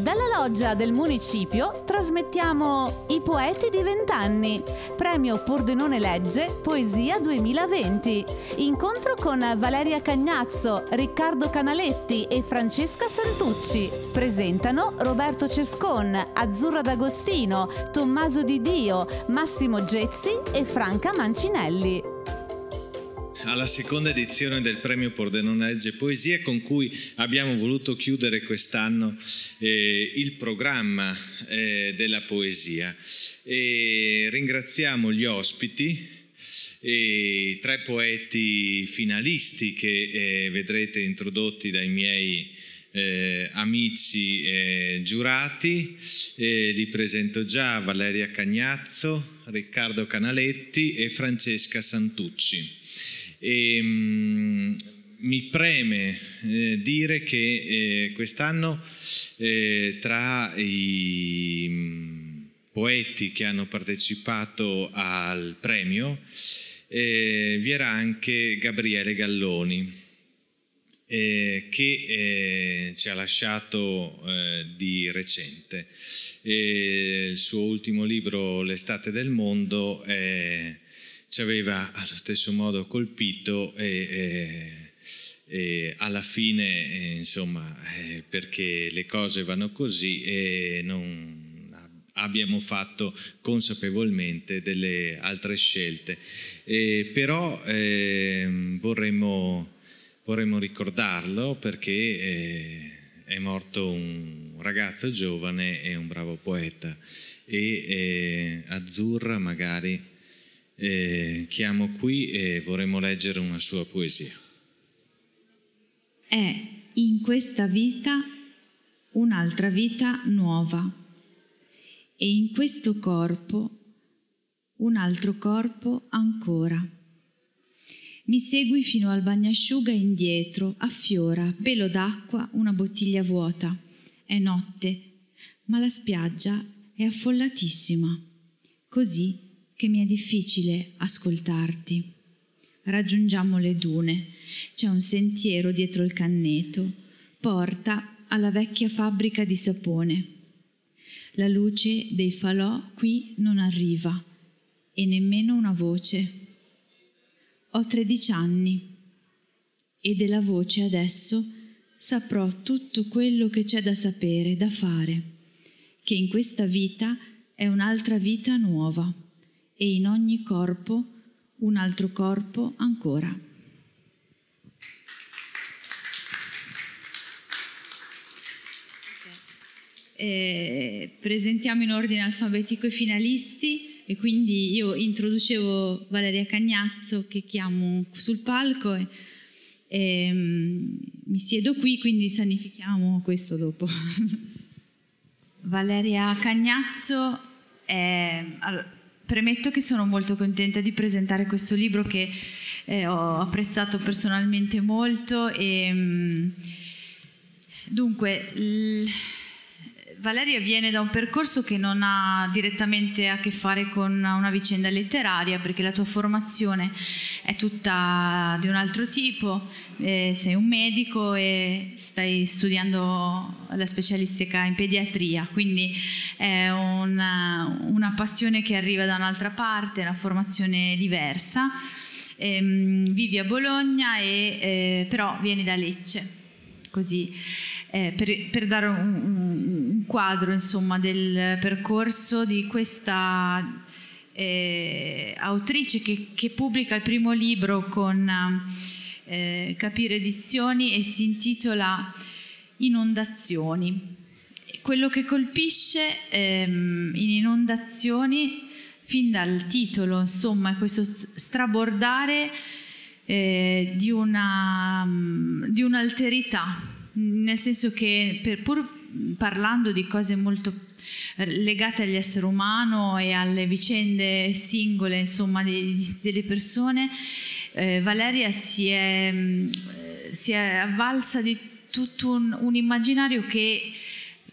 Dalla loggia del municipio trasmettiamo I poeti di vent'anni, premio Pordenone Legge Poesia 2020. Incontro con Valeria Cagnazzo, Riccardo Canaletti e Francesca Santucci. Presentano Roberto Cescon, Azzurra D'Agostino, Tommaso Di Dio, Massimo Gezzi e Franca Mancinelli alla seconda edizione del premio Pordenone Legge Poesia con cui abbiamo voluto chiudere quest'anno eh, il programma eh, della poesia. E ringraziamo gli ospiti, i tre poeti finalisti che eh, vedrete introdotti dai miei eh, amici eh, giurati, li presento già Valeria Cagnazzo, Riccardo Canaletti e Francesca Santucci. E, um, mi preme eh, dire che eh, quest'anno eh, tra i um, poeti che hanno partecipato al premio eh, vi era anche Gabriele Galloni eh, che eh, ci ha lasciato di recente. il suo ultimo libro, L'estate del mondo, è ci aveva allo stesso modo colpito e, e, e alla fine, eh, insomma, eh, perché le cose vanno così e non abbiamo fatto consapevolmente delle altre scelte. Però vorremmo, vorremmo, ricordarlo perché eh, è morto un ragazzo giovane e un bravo poeta e eh, Azzurra magari eh, chiamo qui e vorremmo leggere una sua poesia. È in questa vita un'altra vita nuova e in questo corpo un altro corpo ancora. Mi segui fino al bagnasciuga indietro, affiora, pelo d'acqua, una bottiglia vuota. È notte, ma la spiaggia è affollatissima. Così che mi è difficile ascoltarti. Raggiungiamo le dune. C'è un sentiero dietro il canneto. Porta alla vecchia fabbrica di sapone. La luce dei falò qui non arriva e nemmeno una voce. Ho tredici anni e della voce adesso saprò tutto quello che c'è da sapere, da fare, che in questa vita è un'altra vita nuova e in ogni corpo un altro corpo ancora. Eh, presentiamo in ordine alfabetico i finalisti e quindi io introducevo Valeria Cagnazzo che chiamo sul palco e, e um, mi siedo qui quindi sanifichiamo questo dopo. Valeria Cagnazzo è... Allora, Premetto che sono molto contenta di presentare questo libro che eh, ho apprezzato personalmente molto e mm, dunque l- Valeria viene da un percorso che non ha direttamente a che fare con una vicenda letteraria, perché la tua formazione è tutta di un altro tipo, eh, sei un medico e stai studiando la specialistica in pediatria, quindi è una, una passione che arriva da un'altra parte, una formazione diversa. Ehm, vivi a Bologna e eh, però vieni da Lecce, così eh, per, per, dare un, un, quadro insomma, del percorso di questa eh, autrice che, che, pubblica il primo libro con eh, Capire Edizioni e si intitola Inondazioni. Quello che colpisce ehm, in Inondazioni, fin dal titolo, insomma, è questo strabordare eh, di, una, di un'alterità nel senso che per, pur parlando di cose molto legate agli esseri umani e alle vicende singole insomma, di, di, delle persone, eh, Valeria si è, mm, si è, avvalsa di tutto un, un, immaginario che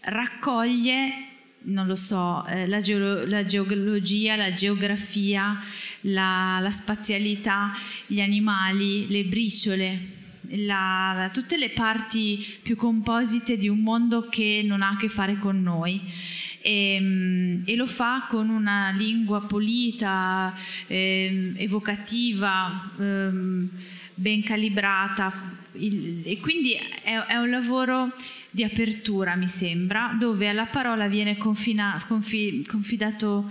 raccoglie, non lo so, eh, la, geo, la, geologia, la geografia, la, la spazialità, gli animali, le briciole la, la, tutte le parti più composite di un mondo che non ha a che fare con noi. E, ehm, e lo fa con una lingua pulita, eh, evocativa, eh, ben calibrata. Il, e quindi è, è, un lavoro di apertura, mi sembra, dove alla parola viene confina, confi, confidato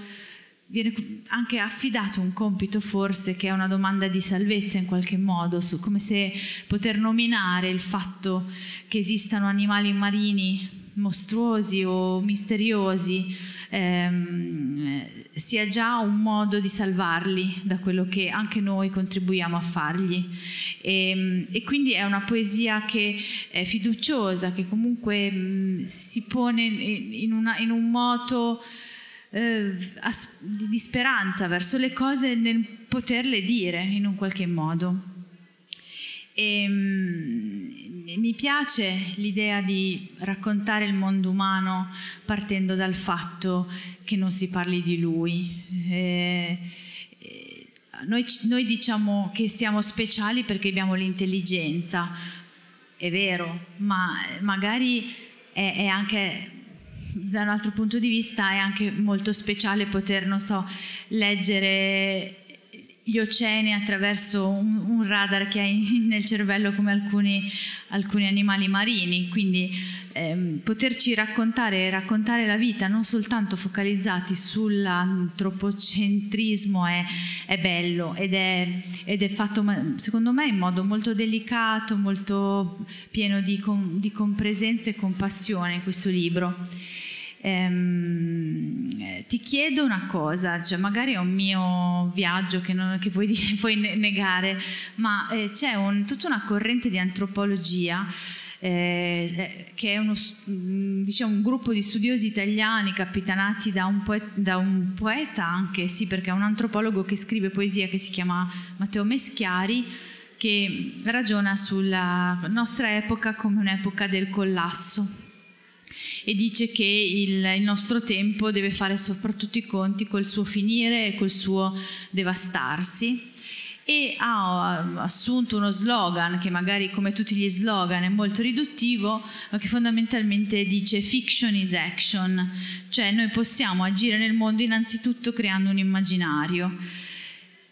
viene anche affidato un compito forse che è una domanda di salvezza in qualche modo, su, come se poter nominare il fatto che esistano animali marini mostruosi o misteriosi ehm, sia già un modo di salvarli da quello che anche noi contribuiamo a fargli. E, ehm, e quindi è una poesia che è fiduciosa, che comunque mh, si pone in, una, in un moto eh, di speranza verso le cose nel poterle dire in un qualche modo. E, ehm, mi piace l'idea di raccontare il mondo umano partendo dal fatto che non si parli di lui. Eh, eh, noi, noi, diciamo che siamo speciali perché abbiamo l'intelligenza, è vero, ma magari è anche da un altro punto di vista è anche molto speciale poter, non so, leggere gli oceani attraverso un, un radar che hai nel cervello come alcuni, alcuni animali marini, quindi ehm, poterci raccontare raccontare la vita non soltanto focalizzati sull'antropocentrismo è, è bello ed è, ed è, fatto secondo me in modo molto delicato, molto pieno di, com, di compresenza e compassione questo libro. Ehm, ti chiedo una cosa, cioè magari è un mio viaggio che, non, che puoi, dire, puoi, negare, ma eh, c'è un, tutta una corrente di antropologia eh, eh che è uno, mm, diciamo, un gruppo di studiosi italiani capitanati da un, poeta, da un, poeta, anche sì, perché è un antropologo che scrive poesia che si chiama Matteo Meschiari, che ragiona sulla nostra epoca come un'epoca del collasso e dice che il, il, nostro tempo deve fare soprattutto i conti col suo finire e col suo devastarsi. E ha assunto uno slogan che magari come tutti gli slogan è molto riduttivo ma che fondamentalmente dice fiction is action cioè noi possiamo agire nel mondo innanzitutto creando un immaginario.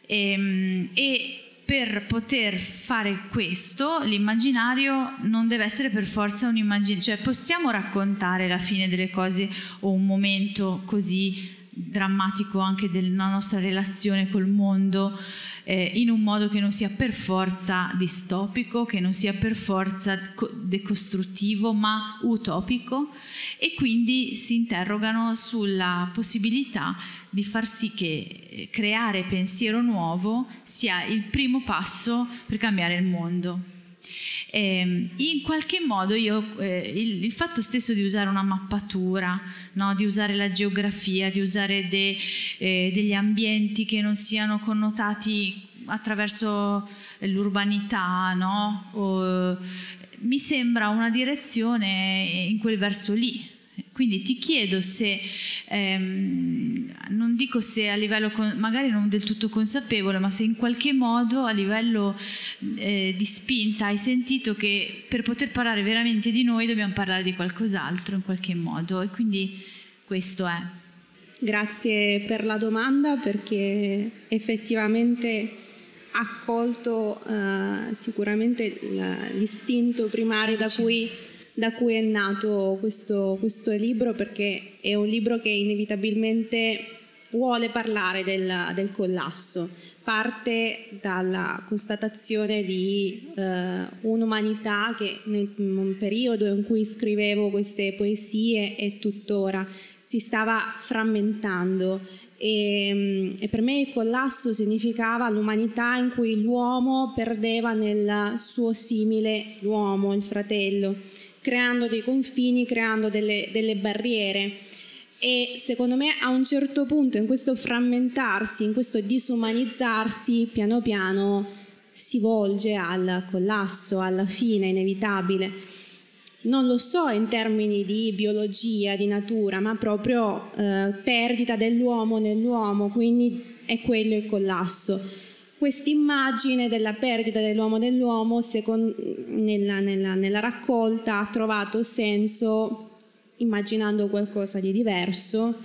E, ehm, e per poter fare questo l'immaginario non deve essere per forza un immaginario, cioè possiamo raccontare la fine delle cose o un momento così drammatico anche della nostra relazione col mondo eh, in un modo che non sia per forza distopico, che non sia per forza decostruttivo, ma utopico e quindi si interrogano sulla possibilità di far sì che eh, creare pensiero nuovo sia il primo passo per cambiare il mondo. Eh, in qualche modo io, eh, il, il, fatto stesso di usare una mappatura, no? di usare la geografia, di usare de, eh, degli ambienti che non siano connotati attraverso l'urbanità, no? o, mi sembra una direzione in quel verso lì. Quindi ti chiedo se, ehm, non dico se a livello, magari non del tutto consapevole, ma se in qualche modo a livello eh, di spinta hai sentito che per poter parlare veramente di noi dobbiamo parlare di qualcos'altro in qualche modo. E quindi questo è. Grazie per la domanda perché effettivamente ha colto eh, sicuramente l'istinto primario da cui da cui è nato questo, questo libro perché è un libro che inevitabilmente vuole parlare del, del collasso. Parte dalla constatazione di eh, un'umanità che nel periodo in cui scrivevo queste poesie e tuttora si stava frammentando e, mm, e, per me il collasso significava l'umanità in cui l'uomo perdeva nel suo simile l'uomo, il fratello creando dei confini, creando delle, delle barriere. E secondo me a un certo punto in questo frammentarsi, in questo disumanizzarsi, piano piano si volge al collasso, alla fine inevitabile. Non lo so in termini di biologia, di natura, ma proprio eh, perdita dell'uomo nell'uomo, quindi è quello il collasso. Questa immagine della perdita dell'uomo dell'uomo secondo, nella, nella, nella raccolta ha trovato senso immaginando qualcosa di diverso,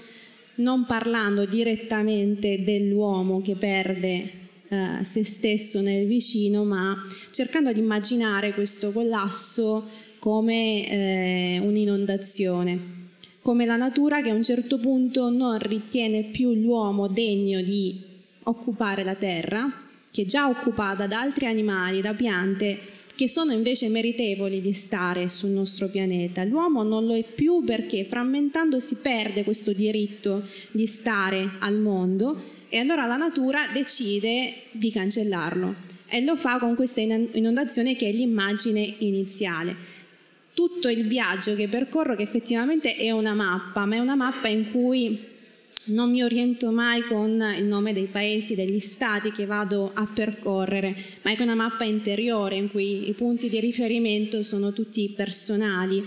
non parlando direttamente dell'uomo che perde eh, se stesso nel vicino, ma cercando di immaginare questo collasso come eh, un'inondazione, come la natura che a un certo punto non ritiene più l'uomo degno di occupare la terra, che è già occupata da altri animali, da piante, che sono invece meritevoli di stare sul nostro pianeta. L'uomo non lo è più perché frammentando si perde questo diritto di stare al mondo e allora la natura decide di cancellarlo e lo fa con questa inondazione che è l'immagine iniziale. Tutto il viaggio che percorro, che effettivamente è una mappa, ma è una mappa in cui non mi oriento mai con il nome dei paesi, degli stati che vado a percorrere, ma è una mappa interiore in cui i punti di riferimento sono tutti personali.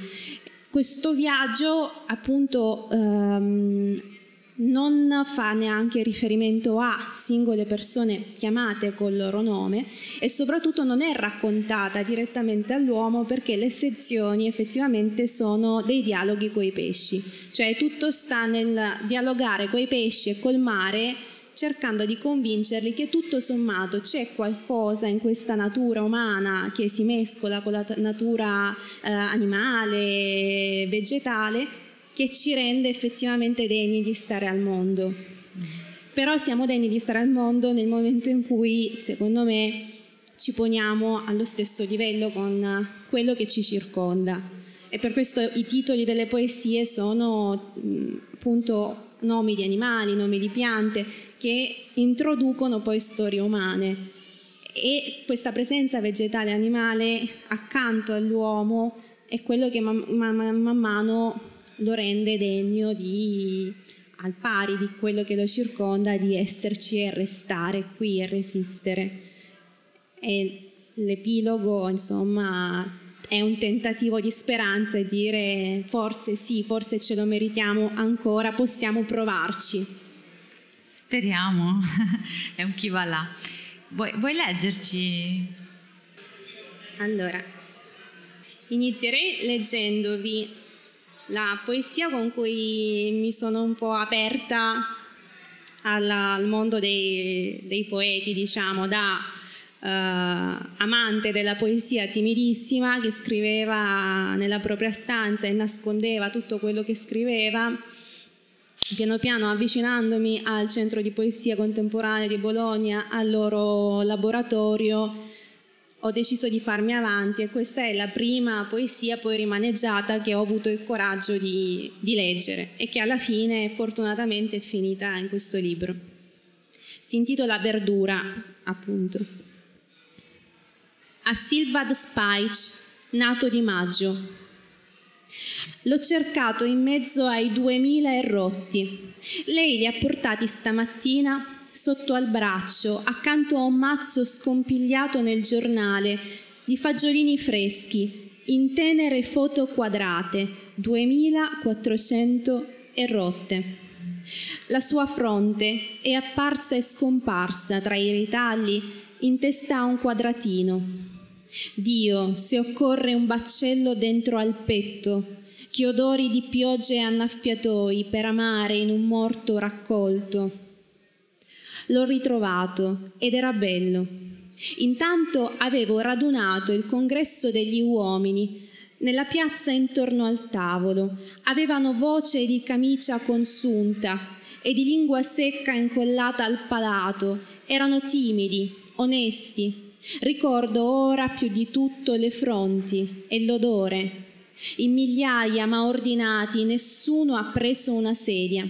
Questo viaggio appunto ehm, non fa neanche riferimento a singole persone chiamate col loro nome e soprattutto non è raccontata direttamente all'uomo perché le sezioni effettivamente sono dei dialoghi coi pesci, cioè tutto sta nel dialogare coi pesci e col mare cercando di convincerli che tutto sommato c'è qualcosa in questa natura umana che si mescola con la natura eh, animale, vegetale che ci rende effettivamente degni di stare al mondo. Però siamo degni di stare al mondo nel momento in cui, secondo me, ci poniamo allo stesso livello con quello che ci circonda. E per questo i titoli delle poesie sono appunto nomi di animali, nomi di piante che introducono poi storie umane. E questa presenza vegetale e animale accanto all'uomo è quello che man, man, man mano lo rende degno di, al pari di quello che lo circonda, di esserci e restare qui e resistere. E l'epilogo, insomma, è un tentativo di speranza e dire forse sì, forse ce lo meritiamo ancora, possiamo provarci. Speriamo, è un chi va là. Vuoi, vuoi leggerci? Allora, inizierei leggendovi la poesia con cui mi sono un po' aperta alla, al mondo dei, dei, poeti, diciamo, da uh, amante della poesia timidissima che scriveva nella propria stanza e nascondeva tutto quello che scriveva, piano piano avvicinandomi al centro di poesia contemporanea di Bologna, al loro laboratorio ho deciso di farmi avanti e questa è la prima poesia poi rimaneggiata che ho avuto il coraggio di, di leggere e che alla fine fortunatamente è finita in questo libro. Si intitola Verdura, appunto. A Silvad Spike, nato di maggio. L'ho cercato in mezzo ai duemila errotti. Lei li ha portati stamattina sotto al braccio, accanto a un mazzo scompigliato nel giornale di fagiolini freschi, in tenere foto quadrate, 2400 e rotte. La sua fronte è apparsa e scomparsa tra i ritagli in testa a un quadratino. Dio, se occorre un baccello dentro al petto, che odori di piogge annaffiatoi per amare in un morto raccolto L'ho ritrovato ed era bello. Intanto avevo radunato il congresso degli uomini nella piazza intorno al tavolo. Avevano voce di camicia consunta e di lingua secca incollata al palato. Erano timidi, onesti. Ricordo ora più di tutto le fronti e l'odore. In migliaia ma ordinati, nessuno ha preso una sedia.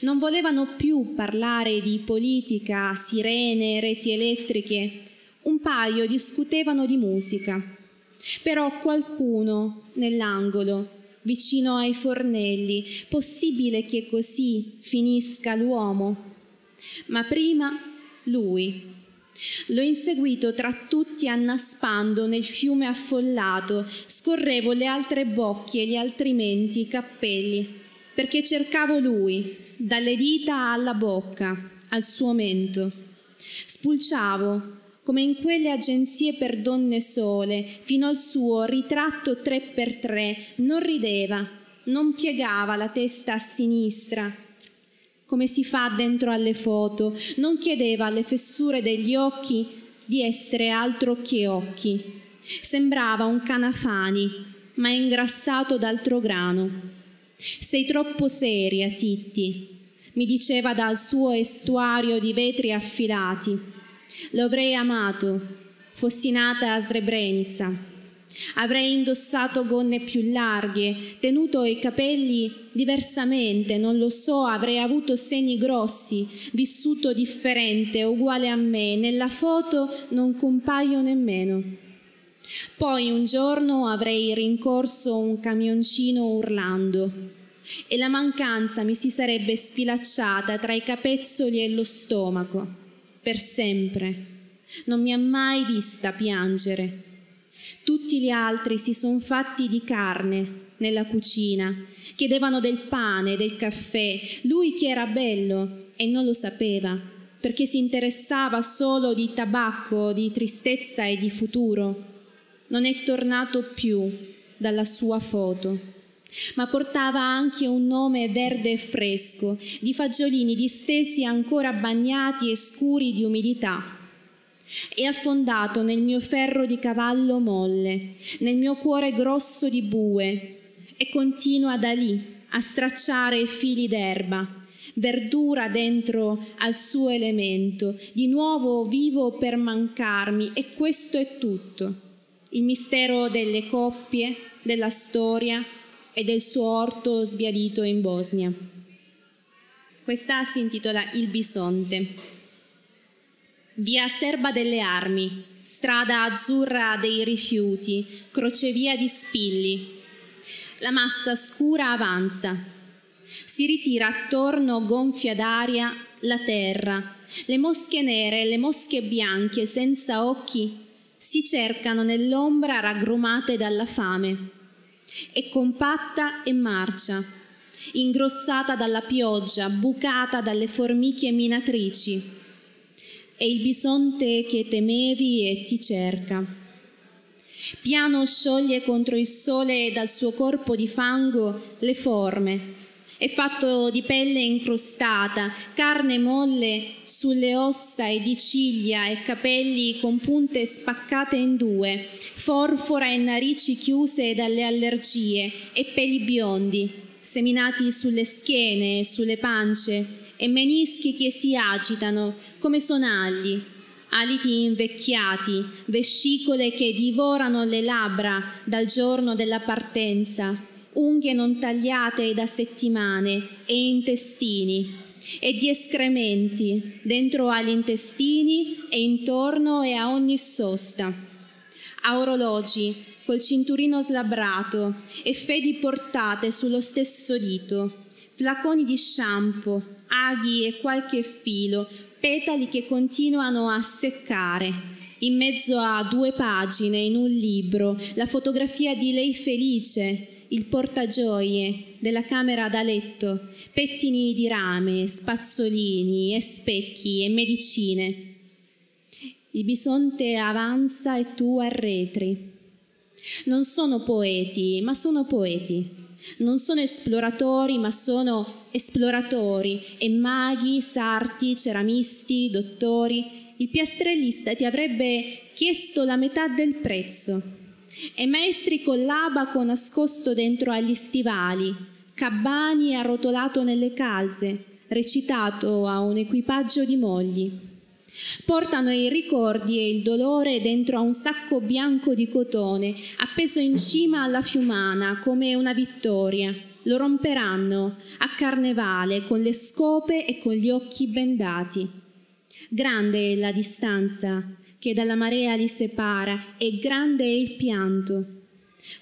Non volevano più parlare di politica, sirene, reti elettriche. Un paio discutevano di musica. Però qualcuno nell'angolo, vicino ai fornelli, possibile che così finisca l'uomo? Ma prima lui. L'ho inseguito tra tutti annaspando nel fiume affollato, scorrevo le altre bocche, gli altri menti, i cappelli, perché cercavo lui, dalle dita alla bocca, al suo mento. Spulciavo come in quelle agenzie per donne sole, fino al suo ritratto tre per tre, non rideva, non piegava la testa a sinistra, come si fa dentro alle foto, non chiedeva alle fessure degli occhi di essere altro che occhi. Sembrava un canafani, ma ingrassato d'altro grano. Sei troppo seria, Titti, mi diceva dal suo estuario di vetri affilati lo avrei amato, fossi nata a Srebrenica. Avrei indossato gonne più larghe, tenuto i capelli diversamente, non lo so, avrei avuto seni grossi, vissuto differente, uguale a me. Nella foto non compaio nemmeno. Poi un giorno avrei rincorso un camioncino urlando e la mancanza mi si sarebbe sfilacciata tra i capezzoli e lo stomaco per sempre. Non mi ha mai vista piangere. Tutti gli altri si sono fatti di carne nella cucina, chiedevano del pane, del caffè. Lui che era bello e non lo sapeva, perché si interessava solo di tabacco, di tristezza e di futuro. Non è tornato più dalla sua foto ma portava anche un nome verde e fresco, di fagiolini distesi ancora bagnati e scuri di umidità. È affondato nel mio ferro di cavallo molle, nel mio cuore grosso di bue, e continua da lì a stracciare fili d'erba, verdura dentro al suo elemento, di nuovo vivo per mancarmi, e questo è tutto. Il mistero delle coppie, della storia, e del suo orto sbiadito in Bosnia. Questa si intitola Il Bisonte. Via Serba delle Armi, strada azzurra dei rifiuti, crocevia di spilli. La massa scura avanza. Si ritira attorno gonfia d'aria la terra. Le mosche nere le mosche bianche senza occhi si cercano nell'ombra raggrumate dalla fame. È compatta e marcia, ingrossata dalla pioggia, bucata dalle formiche minatrici. È il bisonte che temevi e ti cerca. Piano scioglie contro il sole dal suo corpo di fango le forme, è fatto di pelle incrostata, carne molle sulle ossa e di ciglia e capelli con punte spaccate in due, forfora e narici chiuse dalle allergie e peli biondi, seminati sulle schiene e sulle pance e menischi che si agitano come sonagli, aliti invecchiati, vescicole che divorano le labbra dal giorno della partenza unghie non tagliate da settimane e intestini e di escrementi dentro agli intestini e intorno e a ogni sosta. A orologi col cinturino slabbrato e fedi portate sullo stesso dito, flaconi di shampoo, aghi e qualche filo, petali che continuano a seccare. In mezzo a due pagine in un libro, la fotografia di lei felice il portagioie della camera da letto, pettini di rame, spazzolini e specchi e medicine. Il bisonte avanza e tu arretri. Non sono poeti, ma sono poeti. Non sono esploratori, ma sono esploratori e maghi, sarti, ceramisti, dottori. Il piastrellista ti avrebbe chiesto la metà del prezzo e maestri con l'abaco nascosto dentro agli stivali, cabbani arrotolato nelle calze, recitato a un equipaggio di mogli. Portano i ricordi e il dolore dentro a un sacco bianco di cotone, appeso in cima alla fiumana come una vittoria. Lo romperanno a carnevale con le scope e con gli occhi bendati. Grande è la distanza che dalla marea li separa e grande è il pianto.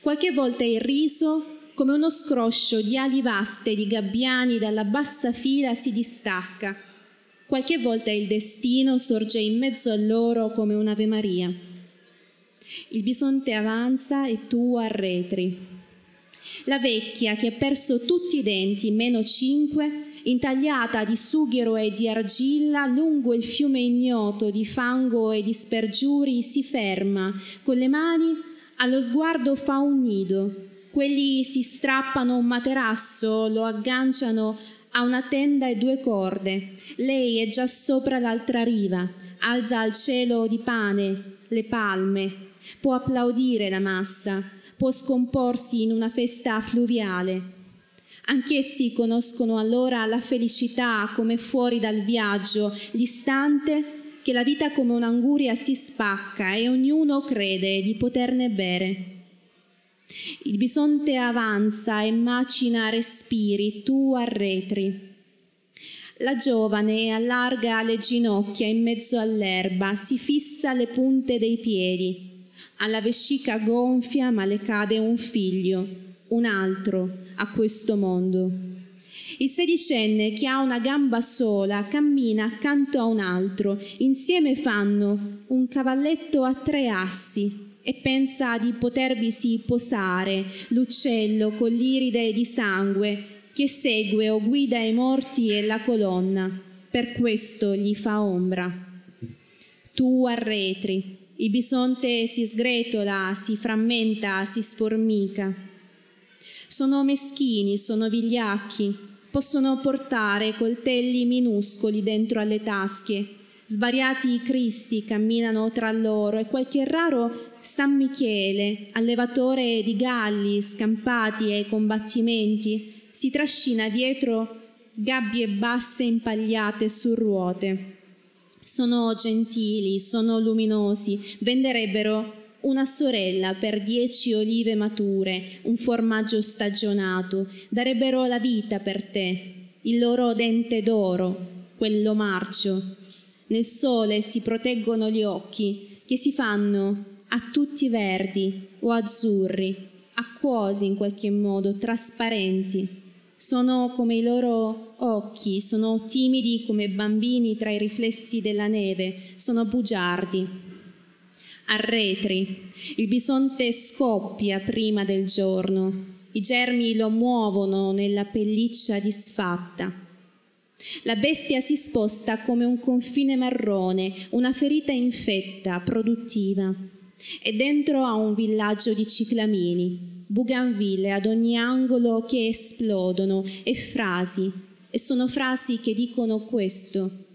Qualche volta il riso, come uno scroscio di ali vaste di gabbiani dalla bassa fila, si distacca. Qualche volta il destino sorge in mezzo a loro come un'Ave Maria. Il bisonte avanza e tu arretri. La vecchia che ha perso tutti i denti, meno cinque, intagliata di sughero e di argilla, lungo il fiume ignoto di fango e di spergiuri, si ferma, con le mani allo sguardo fa un nido. Quelli si strappano un materasso, lo agganciano a una tenda e due corde. Lei è già sopra l'altra riva, alza al cielo di pane le palme, può applaudire la massa, può scomporsi in una festa fluviale. Anch'essi conoscono allora la felicità come fuori dal viaggio, l'istante che la vita come un'anguria si spacca e ognuno crede di poterne bere. Il bisonte avanza e macina respiri, tu arretri. La giovane allarga le ginocchia in mezzo all'erba, si fissa le punte dei piedi. Alla vescica gonfia, ma le cade un figlio, un altro, a questo mondo. Il sedicenne che ha una gamba sola cammina accanto a un altro, insieme fanno un cavalletto a tre assi e pensa di potervisi posare l'uccello con l'iride di sangue che segue o guida i morti e la colonna, per questo gli fa ombra. Tu arretri, il bisonte si sgretola, si frammenta, si sformica. Sono meschini, sono vigliacchi, possono portare coltelli minuscoli dentro alle tasche. Svariati cristi camminano tra loro e qualche raro San Michele, allevatore di galli scampati ai combattimenti, si trascina dietro gabbie basse impagliate su ruote. Sono gentili, sono luminosi, venderebbero una sorella per dieci olive mature, un formaggio stagionato, darebbero la vita per te, il loro dente d'oro, quello marcio. Nel sole si proteggono gli occhi, che si fanno a tutti verdi o azzurri, acquosi in qualche modo, trasparenti. Sono come i loro occhi, sono timidi come bambini tra i riflessi della neve, sono bugiardi. Arretri, il bisonte scoppia prima del giorno, i germi lo muovono nella pelliccia disfatta. La bestia si sposta come un confine marrone, una ferita infetta, produttiva. E dentro a un villaggio di ciclamini, buganville ad ogni angolo che esplodono e frasi, e sono frasi che dicono questo.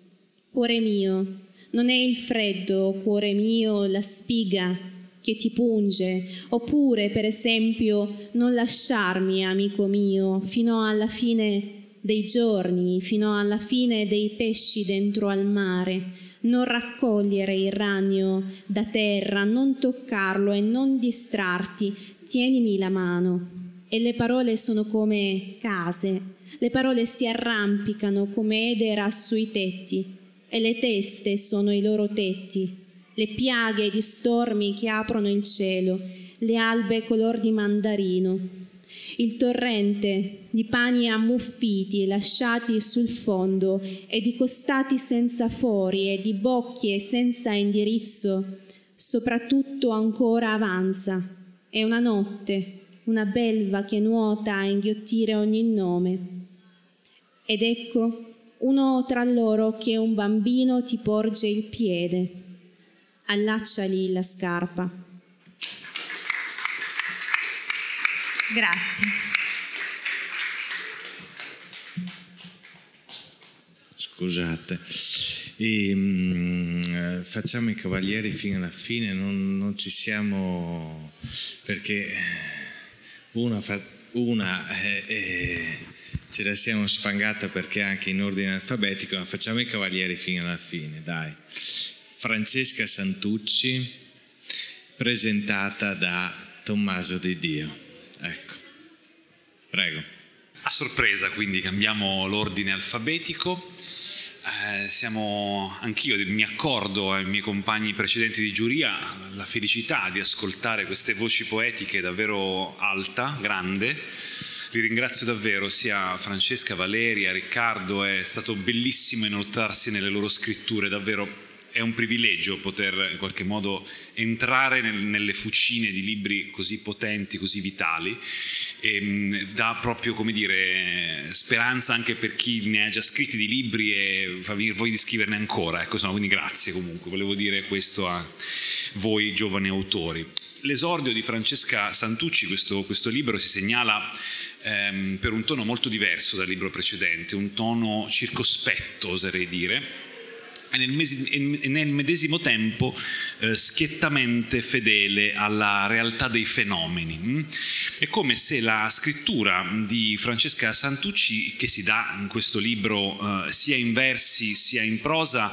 Cuore mio, non è il freddo, cuore mio, la spiga che ti punge, oppure per esempio non lasciarmi, amico mio, fino alla fine dei giorni, fino alla fine dei pesci dentro al mare, non raccogliere il ragno da terra, non toccarlo e non distrarti, tienimi la mano. E le parole sono come case, le parole si arrampicano come edera sui tetti, e le teste sono i loro tetti, le piaghe di stormi che aprono il cielo, le albe color di mandarino, il torrente di pani ammuffiti lasciati sul fondo e di costati senza fori e di bocchie senza indirizzo, soprattutto ancora avanza. È una notte, una belva che nuota a inghiottire ogni nome. Ed ecco uno tra loro che un bambino ti porge il piede. Allacciali la scarpa. Grazie. Scusate, e, um, facciamo i cavalieri fino alla fine, non, non ci siamo perché una, fa, una eh, eh, ce la siamo sfangata perché anche in ordine alfabetico, ma facciamo i cavalieri fino alla fine, dai. Francesca Santucci, presentata da Tommaso Di Dio. Ecco, prego. A sorpresa quindi cambiamo l'ordine alfabetico. Eh, siamo anch'io, mi accordo ai miei compagni precedenti di giuria la felicità di ascoltare queste voci poetiche davvero alta, grande. Li ringrazio davvero sia Francesca, Valeria, Riccardo, è stato bellissimo inoltrarsi nelle loro scritture, davvero è un privilegio poter in qualche modo entrare nel, nelle fucine di libri così potenti, così vitali e mm, dà proprio, come dire, speranza anche per chi ne ha già scritti di libri e fa venire voglia di scriverne ancora. Ecco, insomma, quindi grazie comunque, volevo dire questo a voi giovani autori. L'esordio di Francesca Santucci, questo, questo libro, si segnala ehm, per un tono molto diverso dal libro precedente, un tono circospetto, oserei dire e nel, medesimo tempo eh, schiettamente fedele alla realtà dei fenomeni. Mm? È come se la scrittura di Francesca Santucci, che si dà in questo libro eh, sia in versi sia in prosa,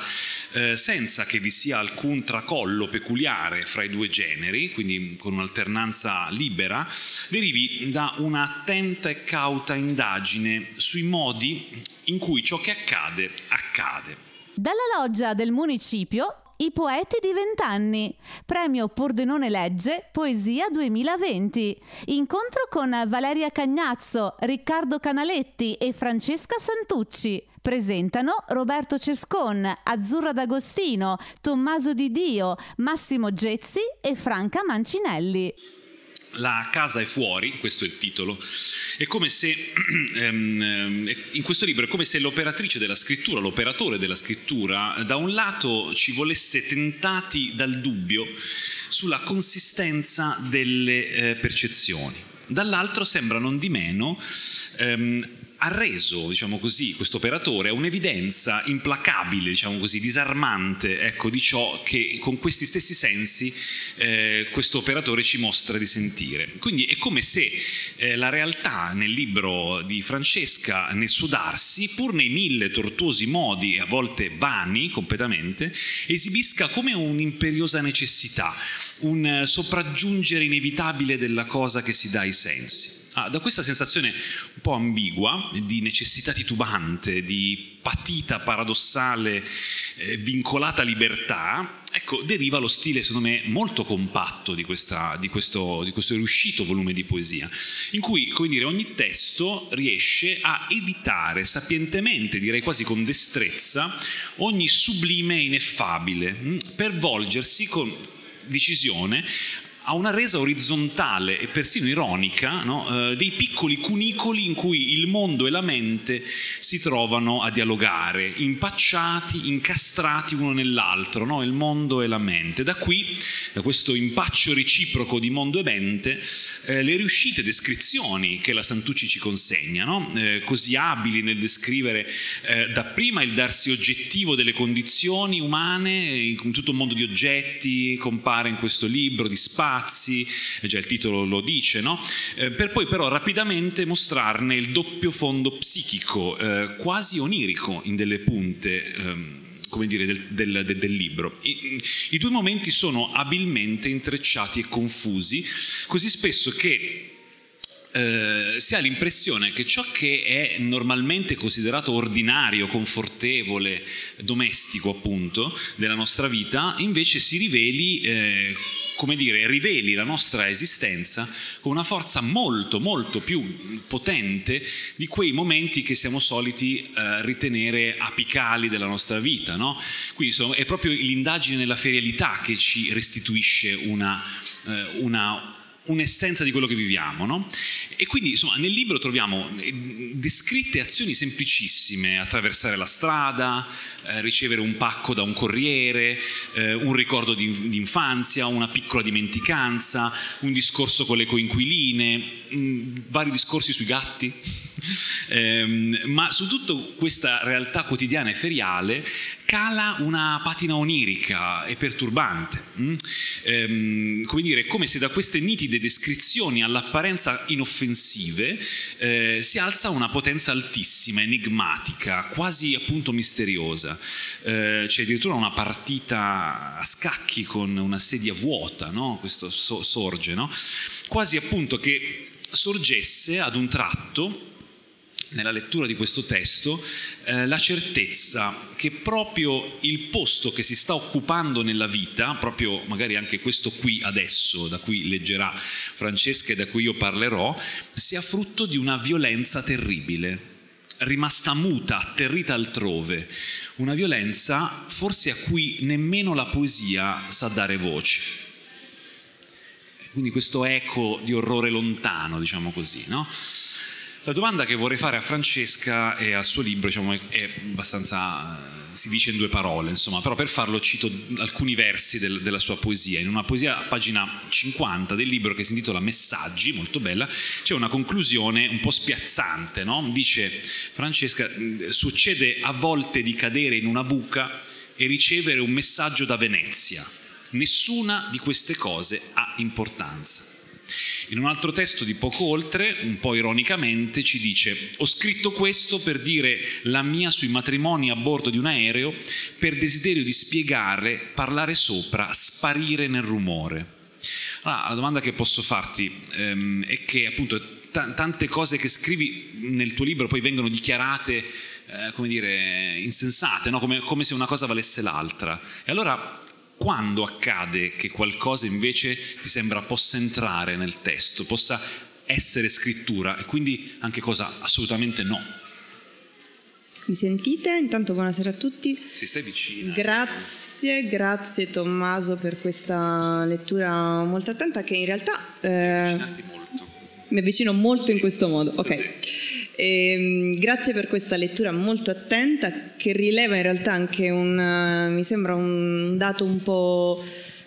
eh, senza che vi sia alcun tracollo peculiare fra i due generi, quindi con un'alternanza libera, derivi da un'attenta e cauta indagine sui modi in cui ciò che accade accade. Dalla loggia del municipio i poeti di vent'anni. Premio Pordenone Legge Poesia 2020. Incontro con Valeria Cagnazzo, Riccardo Canaletti e Francesca Santucci. Presentano Roberto Cescon, Azzurra D'Agostino, Tommaso Di Dio, Massimo Gezzi e Franca Mancinelli. La casa è fuori, questo è il titolo, è come se, ehm, ehm, in questo libro è come se l'operatrice della scrittura, l'operatore della scrittura, da un lato ci volesse tentati dal dubbio sulla consistenza delle eh, percezioni, dall'altro sembra non di meno ehm, ha reso, diciamo così, questo operatore a un'evidenza implacabile, diciamo così, disarmante, ecco, di ciò che con questi stessi sensi eh, questo operatore ci mostra di sentire. Quindi è come se eh, la realtà nel libro di Francesca, nel suo darsi, pur nei mille tortuosi modi, a volte vani completamente, esibisca come un'imperiosa necessità, un sopraggiungere inevitabile della cosa che si dà ai sensi. Ah, da questa sensazione un po' ambigua, di necessità titubante, di patita paradossale, eh, vincolata libertà, ecco, deriva lo stile, secondo me, molto compatto di, questa, di, questo, di questo riuscito volume di poesia, in cui, come dire, ogni testo riesce a evitare sapientemente, direi quasi con destrezza, ogni sublime e ineffabile, mm, per volgersi con decisione a una resa orizzontale e persino ironica no? eh, dei piccoli cunicoli in cui il mondo e la mente si trovano a dialogare, impacciati, incastrati uno nell'altro, no? il mondo e la mente. Da qui, da questo impaccio reciproco di mondo e mente, eh, le riuscite descrizioni che la Santucci ci consegna, no? eh, così abili nel descrivere eh, dapprima il darsi oggettivo delle condizioni umane, in tutto un mondo di oggetti, compare in questo libro, di spazi, spazi, già il titolo lo dice, no? eh, per poi però rapidamente mostrarne il doppio fondo psichico, eh, quasi onirico in delle punte. Ehm, come dire, del, del, del, libro. I, I due momenti sono abilmente intrecciati e confusi, così spesso che eh, si ha l'impressione che ciò che è normalmente considerato ordinario, confortevole, domestico appunto della nostra vita, invece si riveli eh, come dire, riveli la nostra esistenza con una forza molto, molto più potente di quei momenti che siamo soliti eh, ritenere apicali della nostra vita. No? Quindi insomma, è proprio l'indagine nella ferialità che ci restituisce una, eh, una un'essenza di quello che viviamo. No? E quindi insomma, nel libro troviamo eh, descritte azioni semplicissime, attraversare la strada, eh, ricevere un pacco da un corriere, eh, un ricordo di, di, infanzia, una piccola dimenticanza, un discorso con le coinquiline, mh, mm, vari discorsi sui gatti. eh, ma su tutta questa realtà quotidiana e feriale cala una patina onirica e perturbante. Mm? Ehm, come dire, come se da queste nitide descrizioni all'apparenza inoffensive eh, si alza una potenza altissima, enigmatica, quasi appunto misteriosa. Eh, c'è addirittura una partita a scacchi con una sedia vuota, no? questo so- sorge, no? quasi appunto che sorgesse ad un tratto nella lettura di questo testo eh, la certezza che proprio il posto che si sta occupando nella vita, proprio magari anche questo qui adesso, da cui leggerà Francesca e da cui io parlerò, sia frutto di una violenza terribile, rimasta muta, atterrita altrove, una violenza forse a cui nemmeno la poesia sa dare voce. quindi questo eco di orrore lontano, diciamo così. No? La domanda che vorrei fare a Francesca e al suo libro diciamo, è abbastanza si dice in due parole, insomma, però per farlo cito alcuni versi del, della sua poesia. In una poesia a pagina 50 del libro che si intitola Messaggi, molto bella, c'è una conclusione un po' spiazzante, no? Dice Francesca, succede a volte di cadere in una buca e ricevere un messaggio da Venezia. Nessuna di queste cose ha importanza. In un altro testo di poco oltre, un po' ironicamente, ci dice ho scritto questo per dire la mia sui matrimoni a bordo di un aereo per desiderio di spiegare, parlare sopra, sparire nel rumore. Allora, la domanda che posso farti ehm, è che appunto t- tante cose che scrivi nel tuo libro poi vengono dichiarate eh, come dire, insensate, no? come, come se una cosa valesse l'altra. E allora quando accade che qualcosa invece ti sembra possa entrare nel testo, possa essere scrittura e quindi anche cosa assolutamente no. Mi sentite? Intanto buonasera a tutti. Si stai vicino. Grazie, grazie Tommaso per questa lettura molto attenta che in realtà... Eh. Mi avvicino molto sì. in questo modo. Ok. Sì. E, ehm, grazie per questa lettura molto attenta che rileva in realtà anche un, mi sembra un dato un po'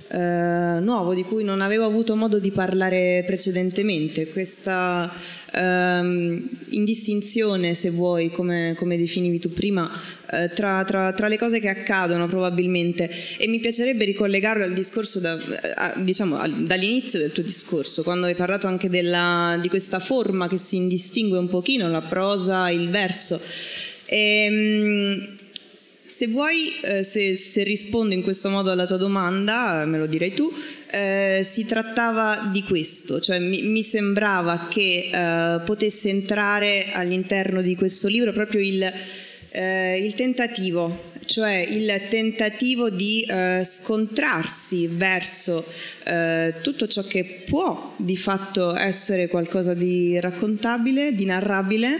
eh, nuovo di cui non avevo avuto modo di parlare precedentemente, questa ehm, indistinzione, se vuoi, come, come definivi tu prima, eh, tra, tra, tra, le cose che accadono probabilmente e mi piacerebbe ricollegarlo al discorso da, a, diciamo, al, dall'inizio del tuo discorso, quando hai parlato anche della, di questa forma che si indistingue un pochino, la prosa, il verso. E, ehm, se vuoi, eh, se, se, rispondo in questo modo alla tua domanda, me lo direi tu, eh, si trattava di questo, cioè mi, mi sembrava che eh, potesse entrare all'interno di questo libro proprio il, eh, il tentativo cioè il tentativo di eh, scontrarsi verso eh, tutto ciò che può di fatto essere qualcosa di raccontabile, di narrabile,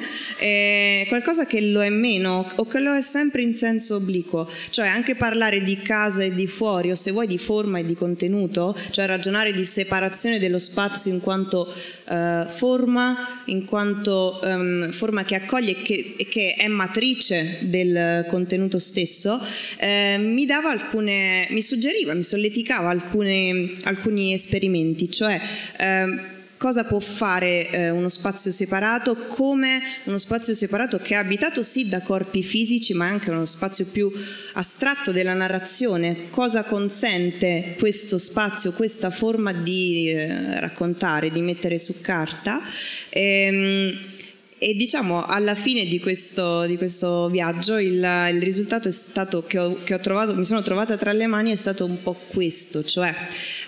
qualcosa che lo è meno o che lo è sempre in senso obliquo, cioè anche parlare di casa e di fuori o se vuoi di forma e di contenuto, cioè ragionare di separazione dello spazio in quanto eh, forma, in quanto um, forma che accoglie e che, che è matrice del contenuto stesso eh, mi dava alcune, mi suggeriva, mi solleticava alcune, alcuni esperimenti, cioè eh, cosa può fare eh, uno spazio separato, come uno spazio separato che è abitato sì da corpi fisici, ma anche uno spazio più astratto della narrazione, cosa consente questo spazio, questa forma di eh, raccontare, di mettere su carta. Ehm, e diciamo alla fine di questo, di questo viaggio il, il, risultato è stato che, ho, che ho trovato, mi sono trovata tra le mani è stato un po' questo, cioè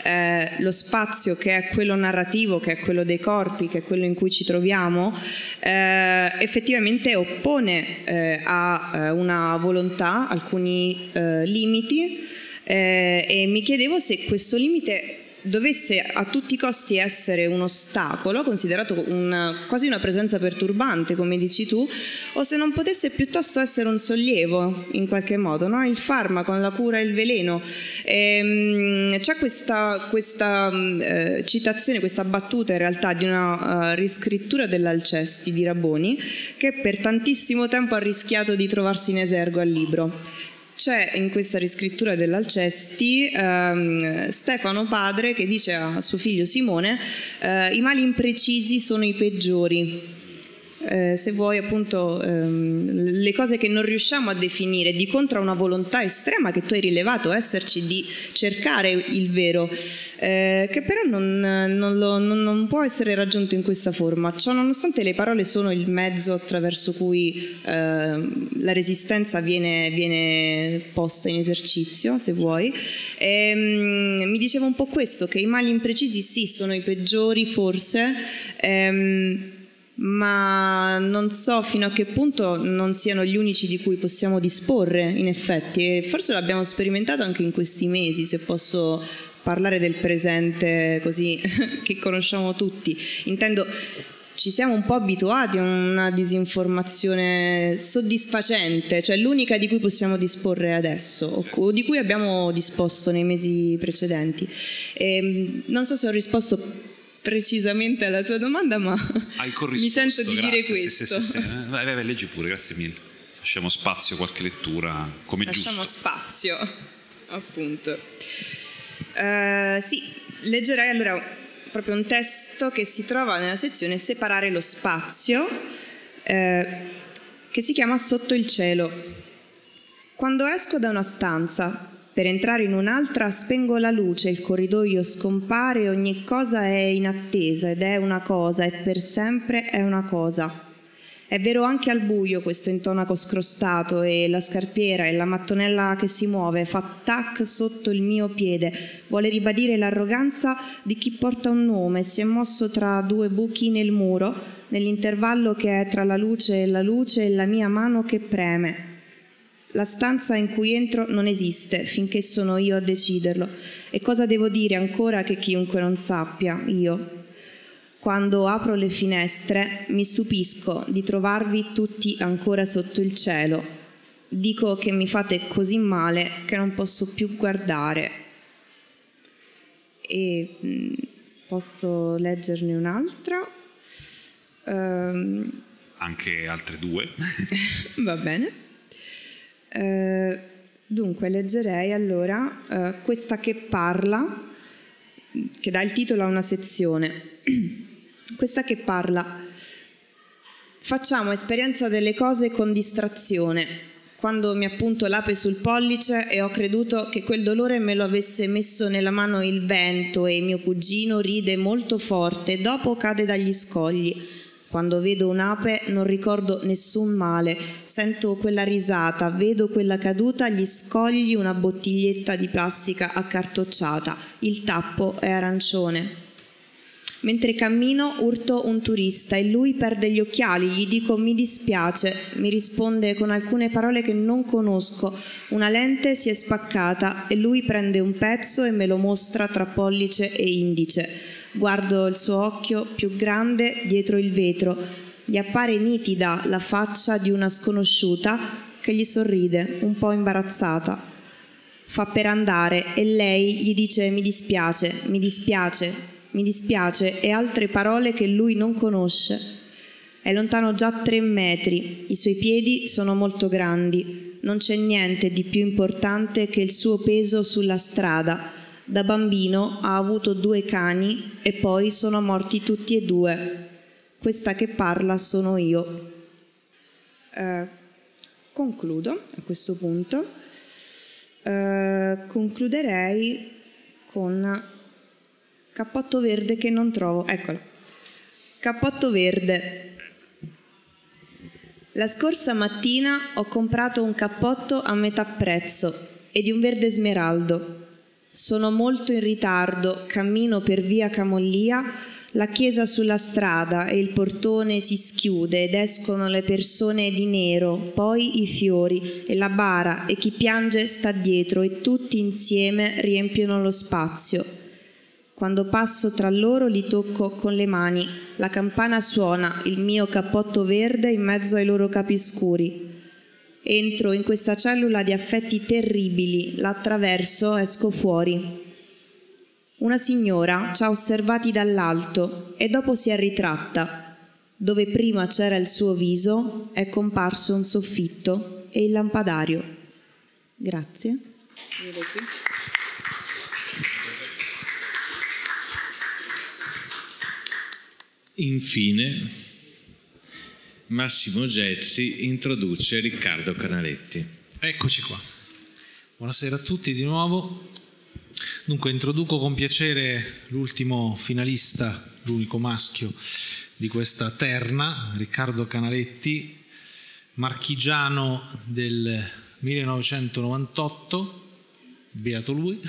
eh, lo spazio che è quello narrativo, che è quello dei corpi, che è quello in cui ci troviamo, eh, effettivamente oppone eh, a eh, una volontà alcuni eh, limiti eh, e mi chiedevo se questo limite dovesse a tutti i costi essere un ostacolo, considerato una, quasi una presenza perturbante, come dici tu, o se non potesse piuttosto essere un sollievo in qualche modo, no? il farmaco, la cura, il veleno. E, ehm, c'è questa, questa eh, citazione, questa battuta in realtà di una uh, riscrittura dell'Alcesti di Raboni che per tantissimo tempo ha rischiato di trovarsi in esergo al libro c'è in questa riscrittura dell'Alcesti ehm, Stefano padre che dice a suo figlio Simone eh, i mali imprecisi sono i peggiori eh, se vuoi appunto ehm, le cose che non riusciamo a definire di contro a una volontà estrema che tu hai rilevato esserci di cercare il vero eh, che però non, non, lo, non, non, può essere raggiunto in questa forma. Ciò nonostante le parole sono il mezzo attraverso cui eh, la resistenza viene, viene, posta in esercizio se vuoi. E, ehm, mi diceva un po' questo che i mali imprecisi sì sono i peggiori forse. Ehm, ma non so fino a che punto non siano gli unici di cui possiamo disporre in effetti e forse l'abbiamo sperimentato anche in questi mesi se posso parlare del presente così che conosciamo tutti intendo ci siamo un po' abituati a una disinformazione soddisfacente, cioè l'unica di cui possiamo disporre adesso o di cui abbiamo disposto nei mesi precedenti. E ehm, non so se ho risposto precisamente alla tua domanda, ma mi sento di grazie, dire questo. Sì, sì, sì, vai, vai, vai, leggi pure, grazie mille. Lasciamo spazio a qualche lettura come Lasciamo giusto. Lasciamo spazio, appunto. Uh, sì, leggerei allora proprio un testo che si trova nella sezione Separare lo spazio, eh, che si chiama Sotto il cielo. Quando esco da una stanza per entrare in un'altra spengo la luce, il corridoio scompare, ogni cosa è in attesa ed è una cosa e per sempre è una cosa. È vero anche al buio questo intonaco scrostato e la scarpiera e la mattonella che si muove fa tac sotto il mio piede. Vuole ribadire l'arroganza di chi porta un nome, si è mosso tra due buchi nel muro, nell'intervallo che è tra la luce e la luce e la mia mano che preme. La stanza in cui entro non esiste finché sono io a deciderlo. E cosa devo dire ancora che chiunque non sappia? Io, quando apro le finestre mi stupisco di trovarvi tutti ancora sotto il cielo. Dico che mi fate così male che non posso più guardare. E mm, posso leggerne un'altra? Um, Anche altre due. va bene. Uh, dunque, leggerei allora uh, questa che parla, che dà il titolo a una sezione. questa che parla. Facciamo esperienza delle cose con distrazione. Quando mi appunto l'ape sul pollice e ho creduto che quel dolore me lo avesse messo nella mano il vento e mio cugino ride molto forte dopo cade dagli scogli. Quando vedo un'ape non ricordo nessun male, sento quella risata, vedo quella caduta, gli scogli, una bottiglietta di plastica accartocciata, il tappo è arancione. Mentre cammino urto un turista e lui perde gli occhiali, gli dico mi dispiace, mi risponde con alcune parole che non conosco, una lente si è spaccata e lui prende un pezzo e me lo mostra tra pollice e indice. Guardo il suo occhio più grande dietro il vetro, gli appare nitida la faccia di una sconosciuta che gli sorride, un po' imbarazzata. Fa per andare e lei gli dice mi dispiace, mi dispiace, mi dispiace, e altre parole che lui non conosce. È lontano già tre metri, i suoi piedi sono molto grandi, non c'è niente di più importante che il suo peso sulla strada. Da bambino ha avuto due cani e poi sono morti tutti e due. Questa che parla sono io. Eh, concludo a questo punto. Eh, concluderei con Cappotto verde che non trovo. Eccolo. Cappotto verde. La scorsa mattina ho comprato un cappotto a metà prezzo e di un verde smeraldo. Sono molto in ritardo, cammino per via Camollia, la chiesa sulla strada e il portone si schiude ed escono le persone di nero, poi i fiori e la bara e chi piange sta dietro e tutti insieme riempiono lo spazio. Quando passo tra loro li tocco con le mani. La campana suona, il mio cappotto verde in mezzo ai loro capi scuri. Entro in questa cellula di affetti terribili, la attraverso, esco fuori. Una signora ci ha osservati dall'alto e dopo si è ritratta. Dove prima c'era il suo viso è comparso un soffitto e il lampadario. Grazie. Infine, Massimo Gezzi introduce Riccardo Canaletti. Eccoci qua. Buonasera a tutti di nuovo. Dunque introduco con piacere l'ultimo finalista, l'unico maschio di questa terna, Riccardo Canaletti, marchigiano del 1998 beato lui,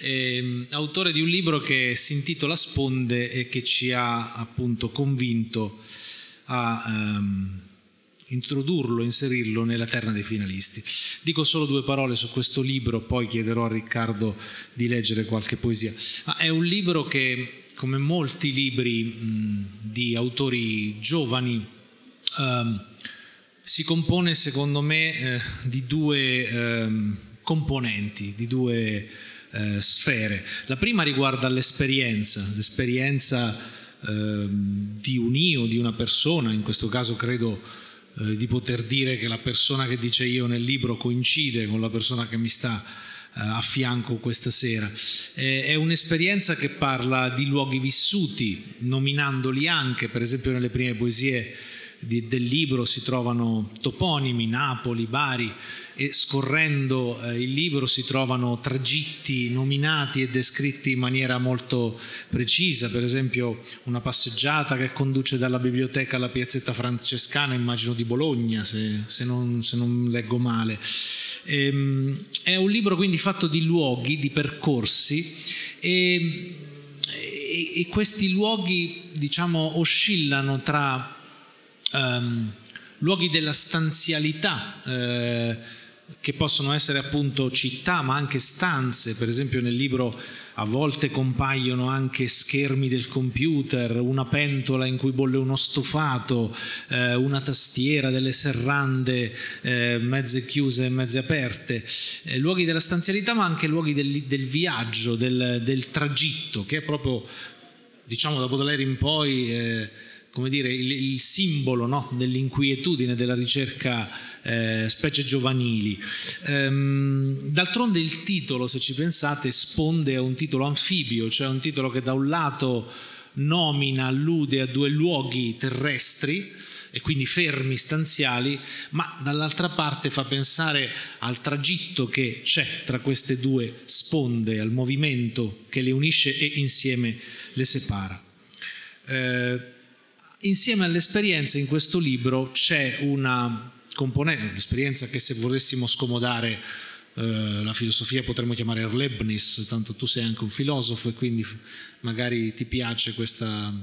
eh, autore di un libro che si intitola Sponde e che ci ha appunto convinto a ehm, introdurlo, inserirlo nella terna dei finalisti. Dico solo due parole su questo libro, poi chiederò a Riccardo di leggere qualche poesia. Ma è un libro che come molti libri mh, di autori giovani, ehm, si compone secondo me eh, di due ehm, componenti, di due eh, sfere. La prima riguarda l'esperienza, l'esperienza eh, di un io, di una persona, in questo caso credo eh, di poter dire che la persona che dice io nel libro coincide con la persona che mi sta eh, a fianco questa sera. è un'esperienza che parla di luoghi vissuti, nominandoli anche, per esempio nelle prime poesie di, del libro si trovano toponimi, Napoli, Bari, e scorrendo eh, il libro si trovano tragitti nominati e descritti in maniera molto precisa, per esempio una passeggiata che conduce dalla biblioteca alla piazzetta francescana, immagino di Bologna, se, se, non, se non, leggo male. Ehm, è un libro quindi fatto di luoghi, di percorsi e, e, e questi luoghi diciamo oscillano tra um, luoghi della stanzialità. Eh, che possono essere appunto città ma anche stanze, per esempio nel libro a volte compaiono anche schermi del computer, una pentola in cui bolle uno stufato, eh, una tastiera, delle serrande eh, mezze chiuse e mezze aperte, eh, luoghi della stanzialità ma anche luoghi del, del viaggio, del, del, tragitto, che è proprio, diciamo da Baudelaire in poi eh, come dire, il, il simbolo no? dell'inquietudine della ricerca eh, specie giovanili. Ehm, d'altronde il titolo, se ci pensate, sponde a un titolo anfibio, cioè un titolo che da un lato nomina, allude a due luoghi terrestri e quindi fermi stanziali, ma dall'altra parte fa pensare al tragitto che c'è tra queste due sponde, al movimento che le unisce e insieme le separa. Eh, Insieme all'esperienza in questo libro c'è una componente, un'esperienza che se volessimo scomodare eh, la filosofia potremmo chiamare Leibniz, tanto tu sei anche un filosofo e quindi magari ti piace questa,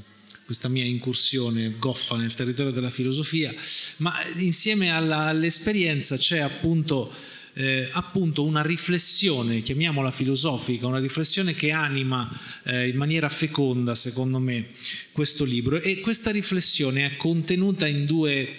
questa mia incursione goffa nel territorio della filosofia, ma insieme alla, all'esperienza c'è appunto eh, appunto una riflessione, chiamiamola filosofica, una riflessione che anima eh, in maniera feconda, secondo me, questo libro. E questa riflessione è contenuta in due,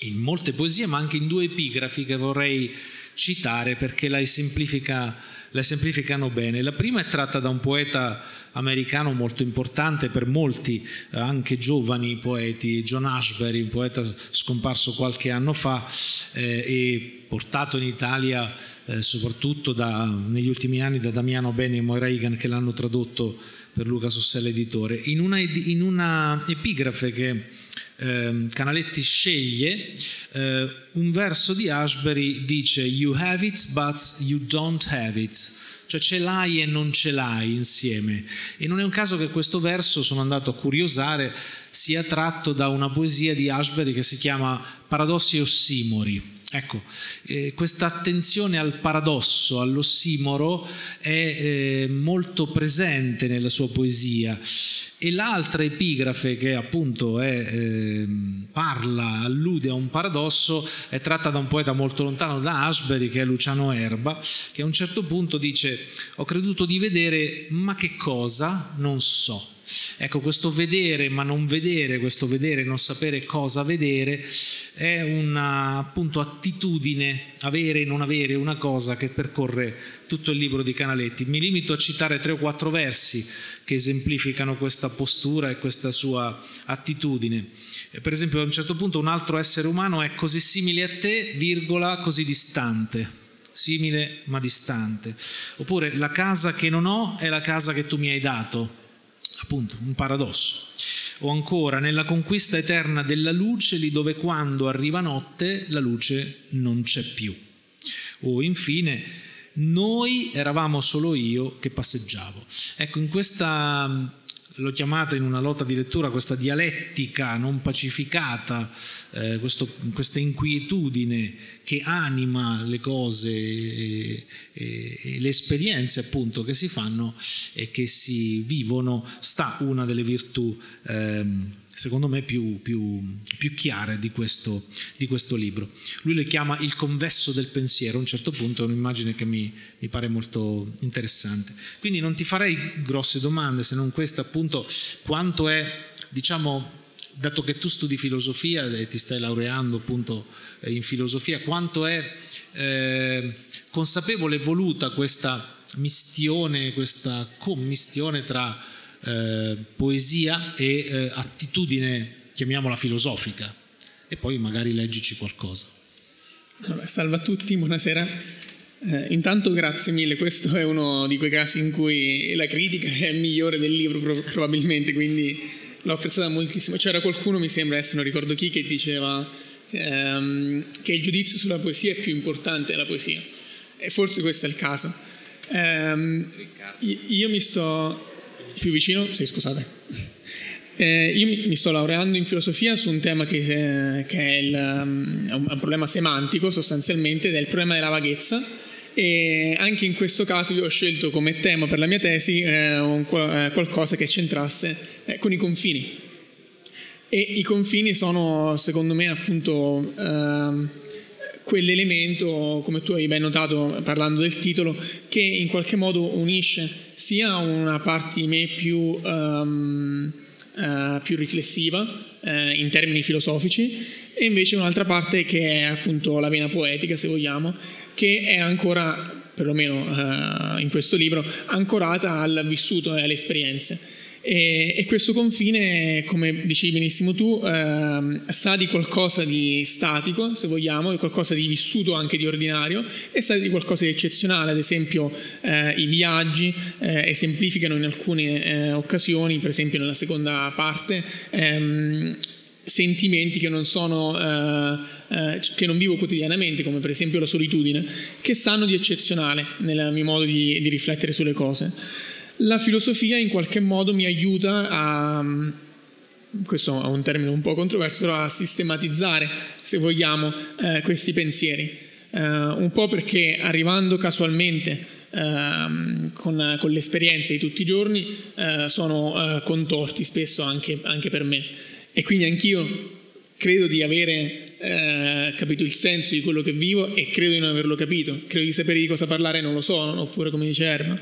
in molte poesie, ma anche in due epigrafi che vorrei citare perché la semplifica la semplificano bene. La prima è tratta da un poeta americano molto importante per molti, eh, anche giovani poeti, John Ashbery, un poeta scomparso qualche anno fa eh, e portato in Italia eh, soprattutto da, negli ultimi anni da Damiano Beni e Moe Reagan che l'hanno tradotto per Luca Sossella Editore. In una, in una epigrafe che eh, Canaletti sceglie, eh, un verso di Ashbery dice You have it but you don't have it cioè ce l'hai e non ce l'hai insieme. E non è un caso che questo verso, sono andato a curiosare, sia tratto da una poesia di Ashbery che si chiama Paradossi e ossimori. Ecco, eh, questa attenzione al paradosso, all'ossimoro è eh, molto presente nella sua poesia. E l'altra epigrafe che appunto è, eh, parla, allude a un paradosso è tratta da un poeta molto lontano da Ashbery che è Luciano Erba che a un certo punto dice ho creduto di vedere ma che cosa? Non so Ecco, questo vedere ma non vedere, questo vedere e non sapere cosa vedere, è una appunto attitudine, avere e non avere una cosa che percorre tutto il libro di Canaletti. Mi limito a citare tre o quattro versi che esemplificano questa postura e questa sua attitudine. Per esempio, a un certo punto un altro essere umano è così simile a te, virgola, così distante simile ma distante. Oppure la casa che non ho è la casa che tu mi hai dato appunto un paradosso. O ancora nella conquista eterna della luce, lì dove quando arriva notte la luce non c'è più. O infine noi eravamo solo io che passeggiavo. Ecco, in questa l'ho chiamata in una lotta di lettura questa dialettica non pacificata, eh, questo, questa inquietudine che anima le cose e, e, e, le esperienze appunto che si fanno e che si vivono, sta una delle virtù eh, secondo me più, più, più chiare di questo, di questo, libro. Lui le chiama il convesso del pensiero, a un certo punto è un'immagine che mi, mi, pare molto interessante. Quindi non ti farei grosse domande se non questa appunto quanto è, diciamo, dato che tu studi filosofia e ti stai laureando appunto in filosofia, quanto è eh, consapevole e voluta questa mistione, questa commistione tra eh, poesia e eh, attitudine, chiamiamola filosofica, e poi magari leggici qualcosa. Allora, salve a tutti, buonasera. Eh, intanto grazie mille, questo è uno di quei casi in cui la critica è migliore del libro probabilmente, quindi l'ho apprezzata moltissimo. C'era qualcuno, mi sembra, adesso non ricordo chi, che diceva ehm, che il giudizio sulla poesia è più importante della poesia. E forse questo è il caso. Eh, io mi sto più vicino? Sì, scusate. Eh, io mi, sto laureando in filosofia su un tema che, eh, che è, il, um, un, un, problema semantico sostanzialmente ed è il problema della vaghezza e anche in questo caso io ho scelto come tema per la mia tesi eh, un, eh, qualcosa che c'entrasse eh, con i confini. E i confini sono secondo me appunto ehm, quell'elemento, come tu hai ben notato parlando del titolo, che in qualche modo unisce sia una parte di me più, um, uh, più riflessiva uh, in termini filosofici e invece un'altra parte che è appunto la vena poetica, se vogliamo, che è ancora, perlomeno uh, in questo libro, ancorata al vissuto e alle esperienze. E, e, questo confine, come dicevi benissimo tu, eh, sa di qualcosa di statico, se vogliamo, di qualcosa di vissuto anche di ordinario e sa di qualcosa di eccezionale, ad esempio eh, i viaggi eh, esemplificano in alcune eh, occasioni, per esempio nella seconda parte, ehm, sentimenti che non, sono, eh, eh, che non vivo quotidianamente, come per esempio la solitudine, che sanno di eccezionale nel mio modo di, di riflettere sulle cose la filosofia in qualche modo mi aiuta a, questo è un termine un po' controverso, però a sistematizzare, se vogliamo, eh, questi pensieri. Eh, un po' perché arrivando casualmente eh, con, con, l'esperienza di tutti i giorni eh, sono eh, contorti spesso anche, anche, per me. E quindi anch'io credo di avere capito il senso di quello che vivo e credo di non averlo capito. Credo di sapere di cosa parlare e non lo so, oppure come dice Erma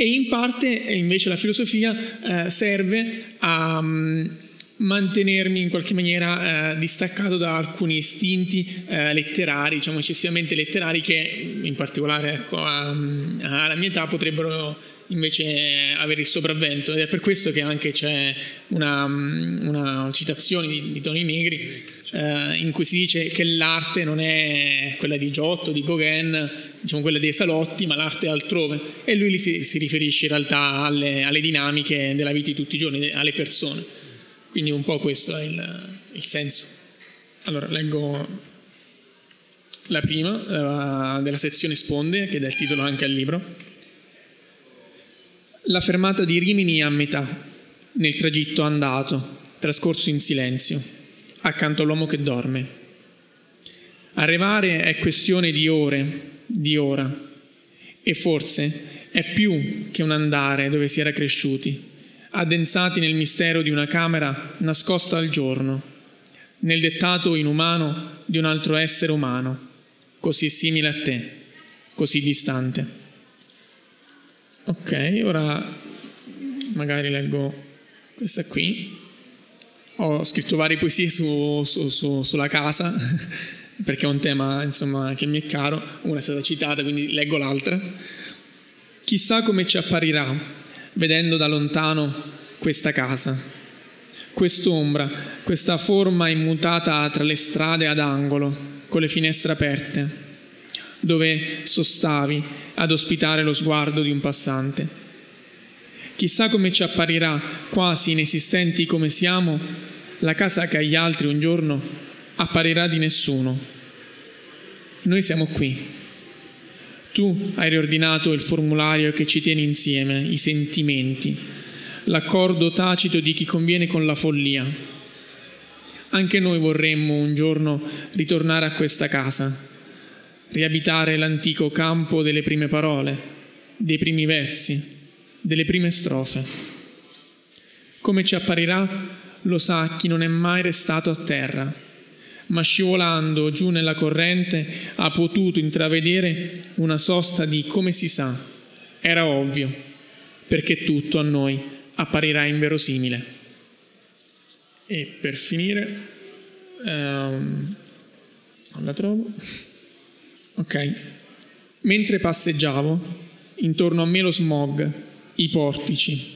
e in parte invece la filosofia eh, serve a um, mantenermi in qualche maniera eh, distaccato da alcuni istinti eh, letterari, diciamo eccessivamente letterari, che in particolare ecco, a, alla mia età potrebbero invece avere il sopravvento ed è per questo che anche c'è una, una citazione di, di, Toni Negri eh, in cui si dice che l'arte non è quella di Giotto, di Gauguin, diciamo quella dei salotti, ma l'arte è altrove e lui si, si riferisce in realtà alle, alle, dinamiche della vita di tutti i giorni, alle persone. Quindi un po' questo è il, il senso. Allora, leggo la prima uh, della sezione Sponde, che dà il titolo anche al libro. La fermata di Rimini a metà, nel tragitto andato, trascorso in silenzio, accanto all'uomo che dorme. Arrivare è questione di ore, di ora, e forse è più che un andare dove si era cresciuti, addensati nel mistero di una camera nascosta al giorno, nel dettato inumano di un altro essere umano, così simile a te, così distante. Ok, ora magari leggo questa qui. Ho scritto varie poesie su, su, su, sulla casa, perché è un tema insomma, che mi è caro. Una è stata citata, quindi leggo l'altra. Chissà come ci apparirà, vedendo da lontano questa casa, quest'ombra, questa forma immutata tra le strade ad angolo, con le finestre aperte dove sostavi ad ospitare lo sguardo di un passante. Chissà come ci apparirà, quasi inesistenti come siamo, la casa che agli altri un giorno apparirà di nessuno. Noi siamo qui. Tu hai riordinato il formulario che ci tiene insieme, i sentimenti, l'accordo tacito di chi conviene con la follia. Anche noi vorremmo un giorno ritornare a questa casa riabitare l'antico campo delle prime parole, dei primi versi, delle prime strofe. Come ci apparirà, lo sa chi non è mai restato a terra, ma scivolando giù nella corrente ha potuto intravedere una sosta di come si sa. Era ovvio, perché tutto a noi apparirà inverosimile. E per finire, um, non la trovo. Ok. Mentre passeggiavo, intorno a me lo smog, i portici,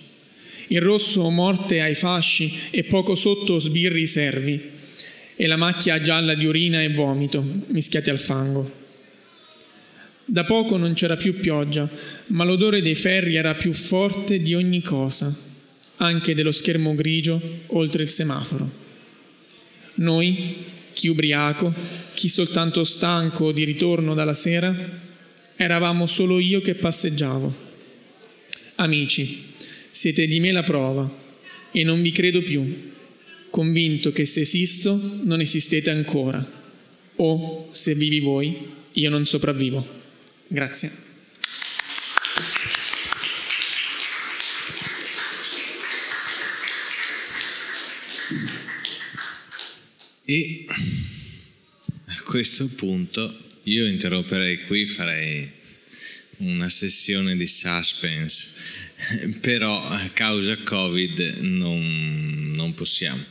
il rosso morte ai fasci e poco sotto sbirri servi, e la macchia gialla di urina e vomito mischiati al fango. Da poco non c'era più pioggia, ma l'odore dei ferri era più forte di ogni cosa, anche dello schermo grigio oltre il semaforo. Noi, chi ubriaco, chi soltanto stanco di ritorno dalla sera, eravamo solo io che passeggiavo. Amici, siete di me la prova e non vi credo più, convinto che se esisto non esistete ancora o se vivi voi io non sopravvivo. Grazie. E a questo punto io interromperei qui, farei una sessione di suspense però a causa Covid non, non possiamo.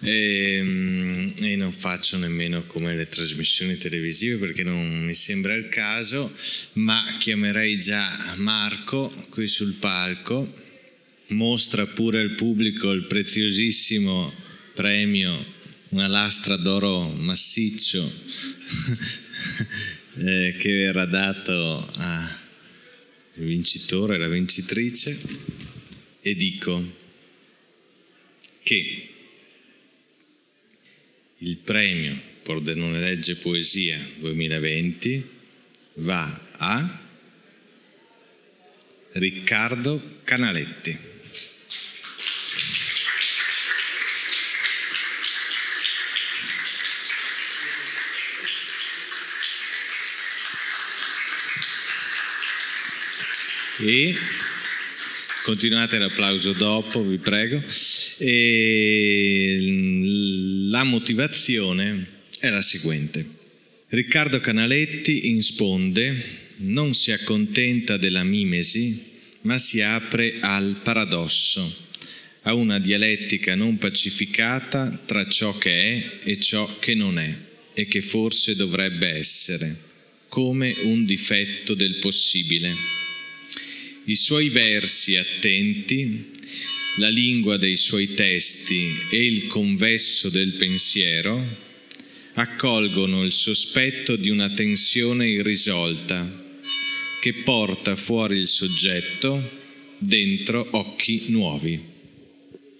E, ehm, e, non faccio nemmeno come le trasmissioni televisive perché non mi sembra il caso, ma chiamerei già Marco qui sul palco, mostra pure al pubblico il preziosissimo premio, una lastra d'oro massiccio eh, che verrà dato a il vincitore e la vincitrice e dico che il premio Pordenone Legge Poesia 2020 va a Riccardo Canaletti. E continuate l'applauso dopo, vi prego. E la motivazione è la seguente. Riccardo Canaletti in sponde non si accontenta della mimesi, ma si apre al paradosso, a una dialettica non pacificata tra ciò che è e ciò che non è e che forse dovrebbe essere, come un difetto del possibile i suoi versi attenti, la lingua dei suoi testi e il convesso del pensiero accolgono il sospetto di una tensione irrisolta che porta fuori il soggetto dentro occhi nuovi.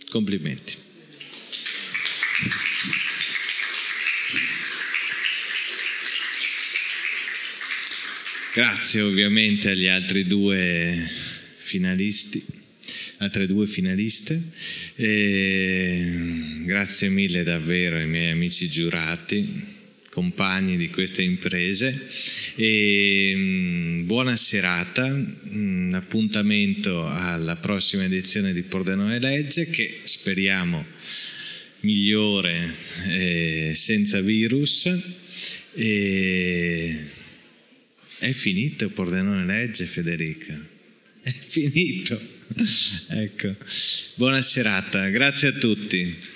Complimenti. Grazie ovviamente agli altri due finalisti, altre due finaliste. E grazie mille davvero ai miei amici giurati, compagni di queste imprese. E mm, buona serata, mm, appuntamento alla prossima edizione di Pordenone Legge che speriamo migliore eh, senza virus. E è finito Pordenone Legge, Federica. È finito. ecco. Buona serata, grazie a tutti.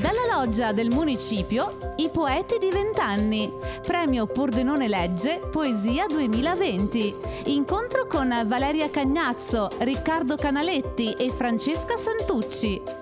Dalla loggia del municipio I poeti di vent'anni. Premio Pordenone Legge Poesia 2020. Incontro con Valeria Cagnazzo, Riccardo Canaletti e Francesca Santucci.